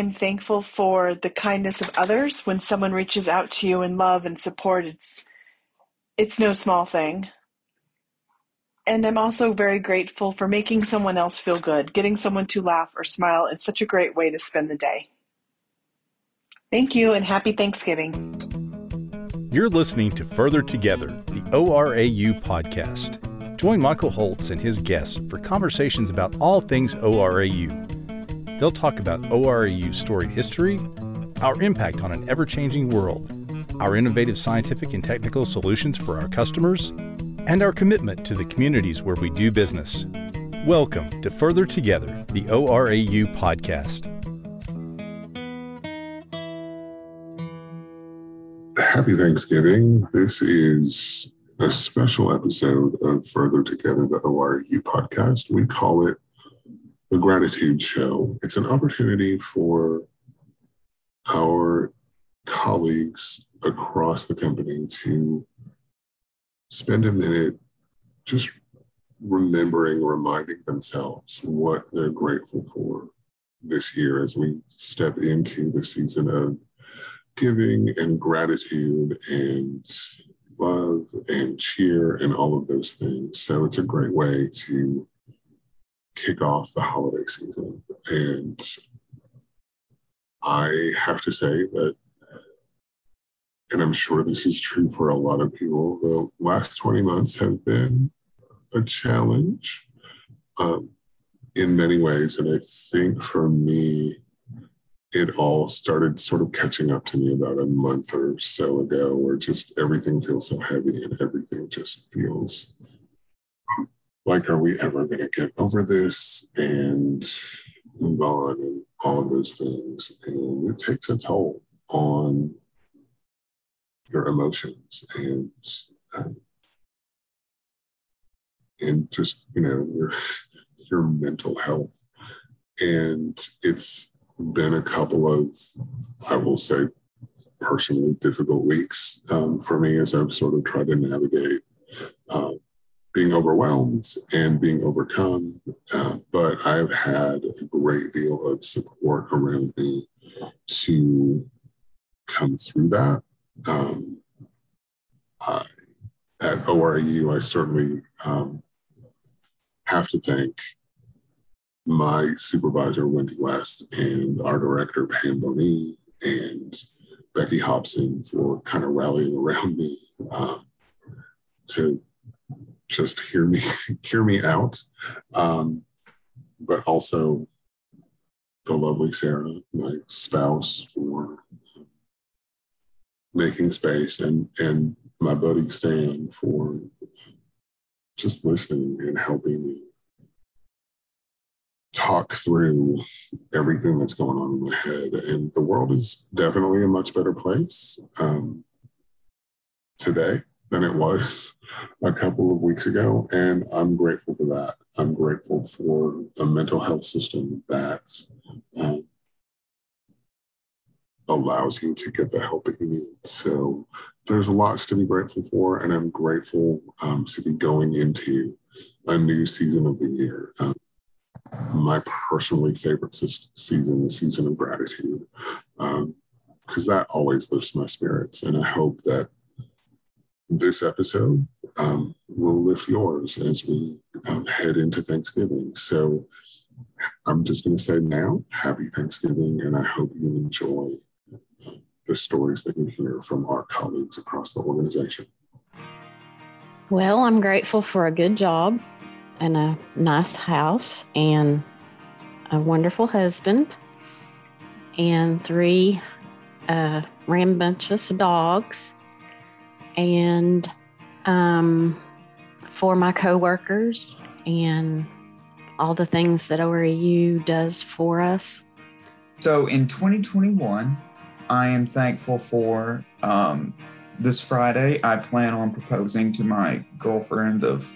I'm thankful for the kindness of others when someone reaches out to you in love and support. It's it's no small thing. And I'm also very grateful for making someone else feel good. Getting someone to laugh or smile is such a great way to spend the day. Thank you and happy Thanksgiving. You're listening to Further Together, the ORAU podcast. Join Michael Holtz and his guests for conversations about all things ORAU. They'll talk about ORAU's storied history, our impact on an ever changing world, our innovative scientific and technical solutions for our customers, and our commitment to the communities where we do business. Welcome to Further Together, the ORAU podcast. Happy Thanksgiving. This is a special episode of Further Together, the ORAU podcast. We call it the Gratitude Show. It's an opportunity for our colleagues across the company to spend a minute just remembering, reminding themselves what they're grateful for this year as we step into the season of giving and gratitude and love and cheer and all of those things. So it's a great way to kick off the holiday season. And I have to say that and I'm sure this is true for a lot of people, the last 20 months have been a challenge um, in many ways. And I think for me, it all started sort of catching up to me about a month or so ago, where just everything feels so heavy and everything just feels like, are we ever going to get over this and move on and all those things? And it takes a toll on your emotions and uh, and just you know your your mental health and it's been a couple of i will say personally difficult weeks um, for me as i've sort of tried to navigate uh, being overwhelmed and being overcome. Uh, but i've had a great deal of support around me to come through that. Um, I, at ORAU, I certainly um, have to thank my supervisor, Wendy West, and our director, Pam Boney, and Becky Hobson for kind of rallying around me um, to just hear me hear me out, um, but also the lovely Sarah, my spouse, for making space and and my buddy Stan for just listening and helping me talk through everything that's going on in my head. And the world is definitely a much better place um, today than it was a couple of weeks ago. And I'm grateful for that. I'm grateful for a mental health system that um, allows you to get the help that you need. So there's lots to be grateful for, and I'm grateful um, to be going into a new season of the year. Um, my personally favorite season, the season of gratitude, because um, that always lifts my spirits. And I hope that this episode um, will lift yours as we um, head into Thanksgiving. So I'm just going to say now, happy Thanksgiving, and I hope you enjoy the stories that you hear from our colleagues across the organization? Well, I'm grateful for a good job and a nice house and a wonderful husband and three uh, rambunctious dogs and um, for my coworkers and all the things that ORAU does for us. So in 2021, I am thankful for. Um, this Friday, I plan on proposing to my girlfriend of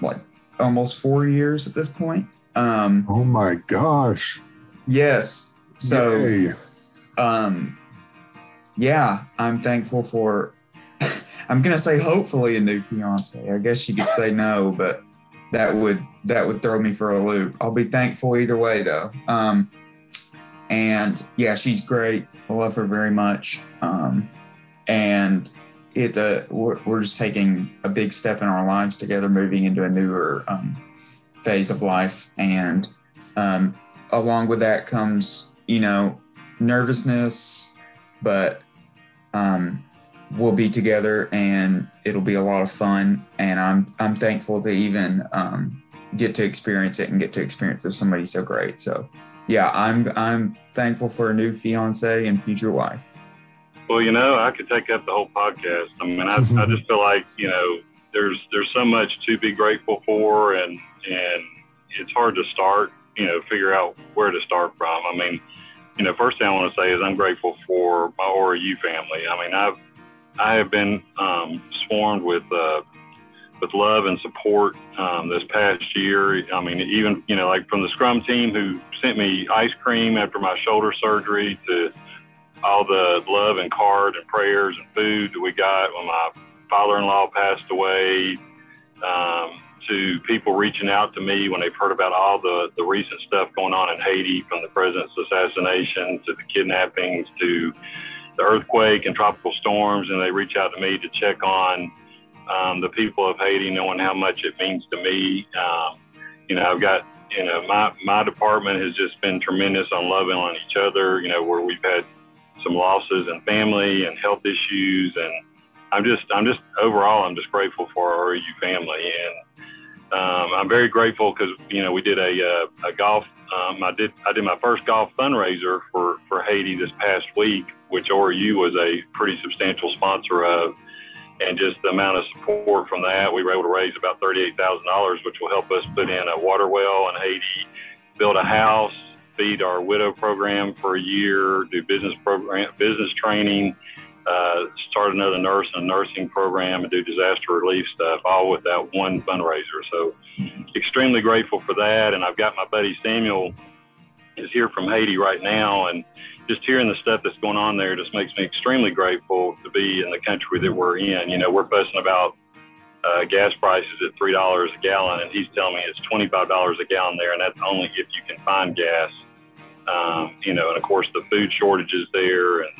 like almost four years at this point. Um, oh my gosh. Yes. So, um, yeah, I'm thankful for, I'm to say hopefully a new fiance. I guess you could say no, but that would, that would throw me for a loop. I'll be thankful either way though. Um, and yeah, she's great. I love her very much. Um, and it uh, we're, we're, just taking a big step in our lives together, moving into a newer um, phase of life, and um, along with that comes you know nervousness, but um, we'll be together and it'll be a lot of fun. And I'm I'm thankful to even um, get to experience it and get to experience with somebody so great. So yeah, I'm I'm thankful for a new fiance and future wife. Well, you know, I could take up the whole podcast. I mean, I, I just feel like you know, there's there's so much to be grateful for, and and it's hard to start. You know, figure out where to start from. I mean, you know, first thing I want to say is I'm grateful for my ORAU family. I mean, I've I have been um, swarmed with uh, with love and support um, this past year. I mean, even you know, like from the scrum team who sent me ice cream after my shoulder surgery to all the love and card and prayers and food that we got when my father-in-law passed away. Um, to people reaching out to me when they've heard about all the, the recent stuff going on in Haiti, from the president's assassination to the kidnappings to the earthquake and tropical storms, and they reach out to me to check on um, the people of Haiti, knowing how much it means to me. Um, you know, I've got, you know, my, my department has just been tremendous on loving on each other, you know, where we've had some losses in family and health issues. And I'm just, I'm just overall, I'm just grateful for our ORAU family. And um, I'm very grateful because, you know, we did a, uh, a golf, um, I did, I did my first golf fundraiser for, for Haiti this past week, which ORAU was a pretty substantial sponsor of. And just the amount of support from that, we were able to raise about $38,000, which will help us put in a water well in Haiti, build a house, feed our widow program for a year, do business program, business training, uh, start another nurse and nursing program, and do disaster relief stuff, all with that one fundraiser. So, extremely grateful for that. And I've got my buddy Samuel is here from Haiti right now, and just hearing the stuff that's going on there just makes me extremely grateful to be in the country that we're in. You know, we're fussing about uh, gas prices at three dollars a gallon, and he's telling me it's twenty five dollars a gallon there, and that's only if you can find gas. Um, you know, and of course the food shortages there and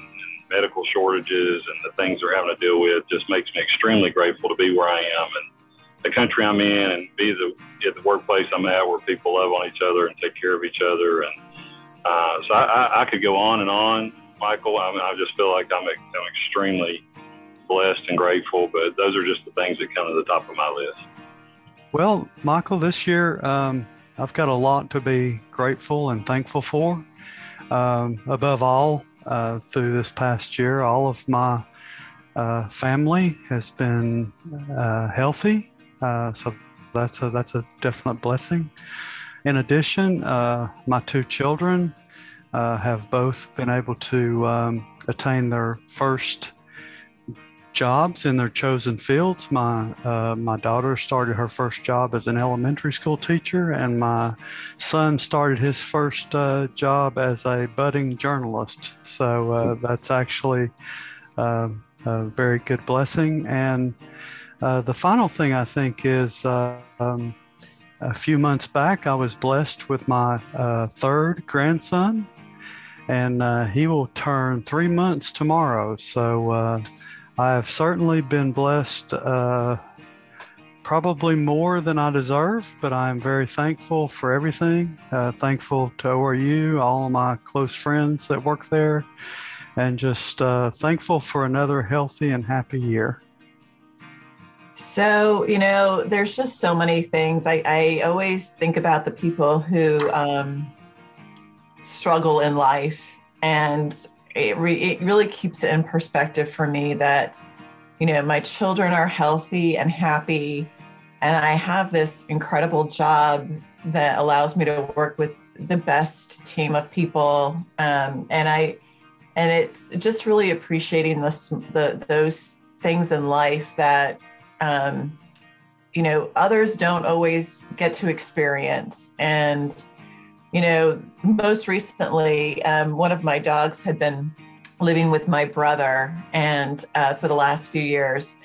medical shortages and the things they're having to deal with just makes me extremely grateful to be where I am and the country I'm in and be the at the workplace I'm at where people love on each other and take care of each other and uh, so I, I, could go on and on, Michael. I mean, I just feel like I'm, I'm extremely blessed and grateful, but those are just the things that come to the top of my list. Well, Michael, this year um, I've got a lot to be grateful and thankful for. Um, above all, uh, through this past year, all of my uh, family has been uh, healthy, uh, so that's a that's a definite blessing. In addition, uh, my two children have both been able to um, attain their first jobs in their chosen fields. My uh, my daughter started her first job as an elementary school teacher, and my son started his first uh, job as a budding journalist. So uh, that's actually um, a very good blessing. And uh, the final thing I think is. Um, a few months back, I was blessed with my uh, third grandson, and uh, he will turn three months tomorrow. So I have certainly been blessed, uh, probably more than I deserve, but I am very thankful for everything. Uh, thankful to ORAU, all my close friends that work there, and just uh, thankful for another healthy and happy year. So, you know, there's just so many things. I, I always think about the people who um, struggle in life, and it, re- it really keeps it in perspective for me that, you know, my children are healthy and happy, and I have this incredible job that allows me to work with the best team of people. Um, and I, and it's just really appreciating this, the, those things in life that um, you know others don't always get to experience and you know most recently um, one of my dogs had been living with my brother and uh, for the last few years.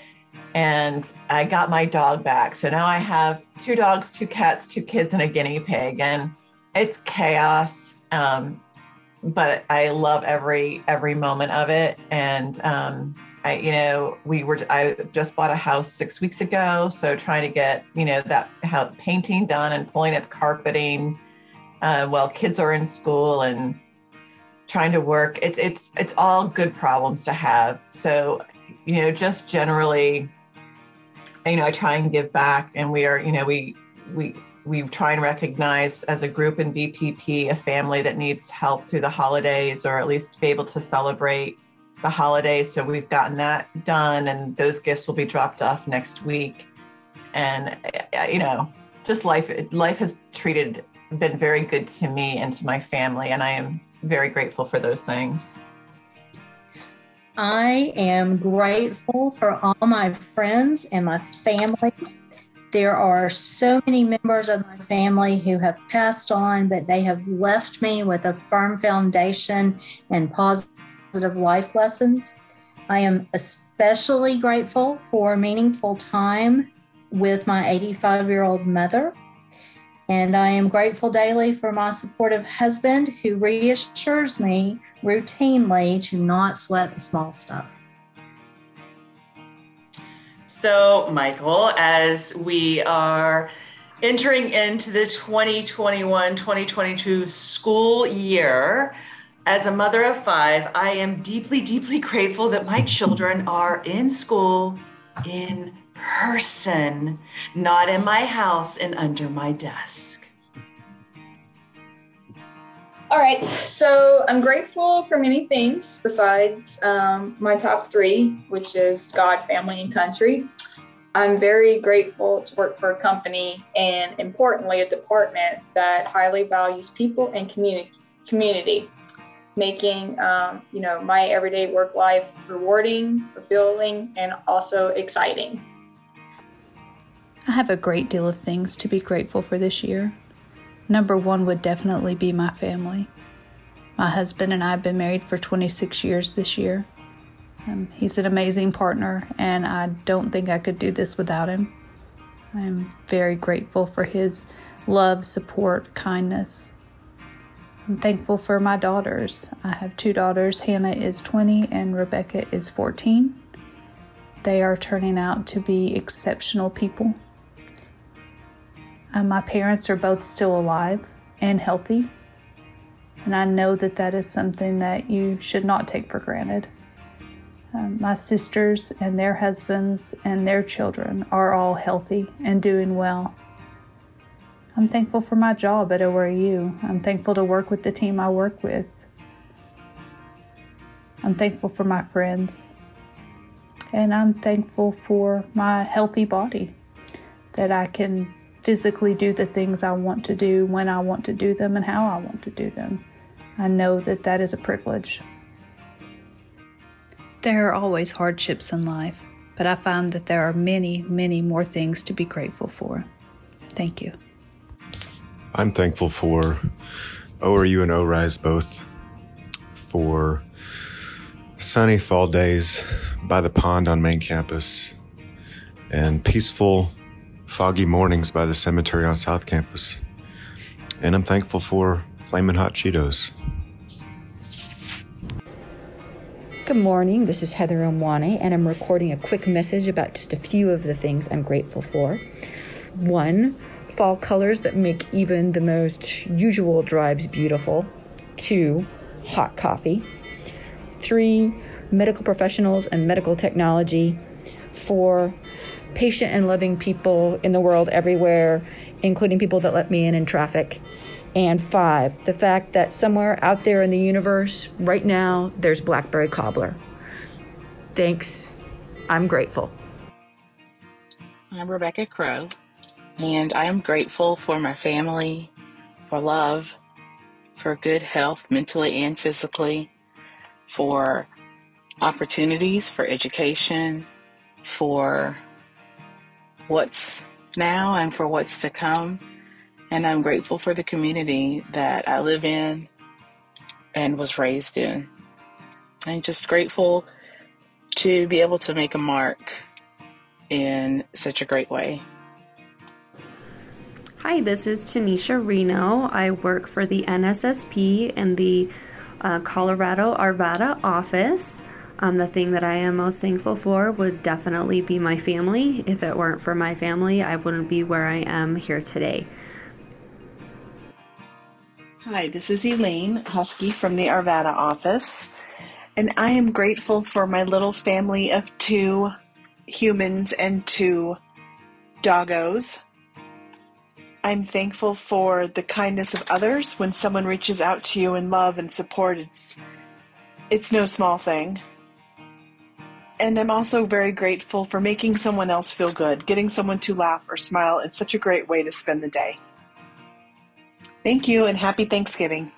And i got my dog back. So now i have two dogs two cats two kids and a guinea pig. And it's chaos um, but I love every every moment of it. And um, I, you know, we were I just bought a house six weeks ago, so trying to get you know that how painting done and pulling up carpeting uh, while kids are in school and trying to work. It's it's it's all good problems to have. So you know, just generally, you know, I try and give back, and we are you know we we we try and recognize as a group in BPP a family that needs help through the holidays or at least be able to celebrate the holidays. So we've gotten that done, and those gifts will be dropped off next week. And uh, you know, just life life has treated been very good to me and to my family, and I am very grateful for those things. I am grateful for all my friends and my family there are so many members of my family who have passed on, but they have left me with a firm foundation and positive life lessons. I am especially grateful for meaningful time with my 85 year old mother. And I am grateful daily for my supportive husband who reassures me routinely to not sweat the small stuff. So, Michael, as we are entering into the 2021 2022 school year, as a mother of five, I am deeply, deeply grateful that my children are in school in person, not in my house and under my desk. All right, so I'm grateful for many things besides um, my top three, which is God, family, and country. I'm very grateful to work for a company and, importantly, a department that highly values people and community. Community, making um, you know my everyday work life rewarding, fulfilling, and also exciting. I have a great deal of things to be grateful for this year. Number one would definitely be my family. My husband and I have been married for 26 years this year. Um, he's an amazing partner, and I don't think I could do this without him. I'm very grateful for his love, support, kindness. I'm thankful for my daughters. I have two daughters. Hannah is 20 and Rebecca is 14. They are turning out to be exceptional people. Uh, my parents are both still alive and healthy, and I know that that is something that you should not take for granted. Um, my sisters and their husbands and their children are all healthy and doing well. I'm thankful for my job at ORAU. I'm thankful to work with the team I work with. I'm thankful for my friends. And I'm thankful for my healthy body that I can physically do the things I want to do when I want to do them and how I want to do them. I know that that is a privilege. There are always hardships in life, but I find that there are many, many more things to be grateful for. Thank you. I'm thankful for ORAU and ORISE both for sunny fall days by the pond on main campus and peaceful foggy mornings by the cemetery on South Campus. And I'm thankful for Flamin' Hot Cheetos. Good morning. This is Heather Omwane, and I'm recording a quick message about just a few of the things I'm grateful for. One, fall colors that make even the most usual drives beautiful. Two, hot coffee. Three, medical professionals and medical technology. Four, patient and loving people in the world everywhere, including people that let me in in traffic. And five, the fact that somewhere out there in the universe, right now, there's Blackberry Cobbler. Thanks. I'm grateful. I'm Rebecca Crow, and I am grateful for my family, for love, for good health, mentally and physically, for opportunities, for education, for what's now and for what's to come. And I'm grateful for the community that I live in and was raised in. I'm just grateful to be able to make a mark in such a great way. Hi, this is Tanisha Reno. I work for the NSSP in the uh, Colorado Arvada office. Um, the thing that I am most thankful for would definitely be my family. If it weren't for my family, I wouldn't be where I am here today. Hi, this is Elaine Husky from the Arvada office, and I am grateful for my little family of two humans and two doggos. I'm thankful for the kindness of others when someone reaches out to you in love and support. It's it's no small thing. And I'm also very grateful for making someone else feel good. Getting someone to laugh or smile It's such a great way to spend the day. Thank you and happy Thanksgiving.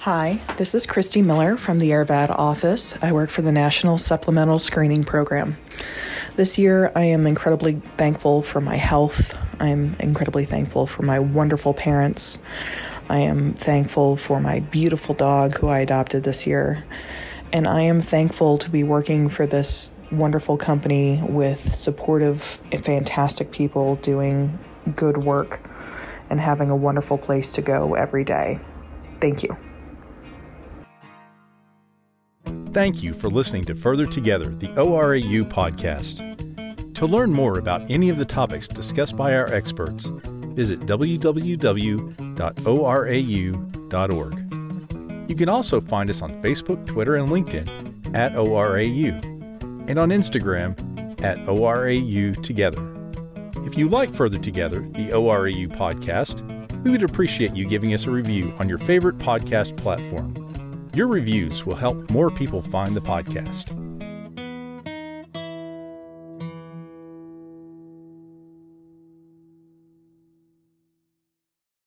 Hi, this is Christy Miller from the Arvada office. I work for the National Supplemental Screening Program. This year, I am incredibly thankful for my health. I'm incredibly thankful for my wonderful parents. I am thankful for my beautiful dog who I adopted this year. And I am thankful to be working for this wonderful company with supportive, fantastic people doing good work and having a wonderful place to go every day. Thank you. Thank you for listening to Further Together, the ORAU podcast. To learn more about any of the topics discussed by our experts, visit www.orau.org. You can also find us on Facebook, Twitter, and LinkedIn at ORAU, and on Instagram at ORAU Together. If you like Further Together, the ORAU podcast, we would appreciate you giving us a review on your favorite podcast platform. Your reviews will help more people find the podcast.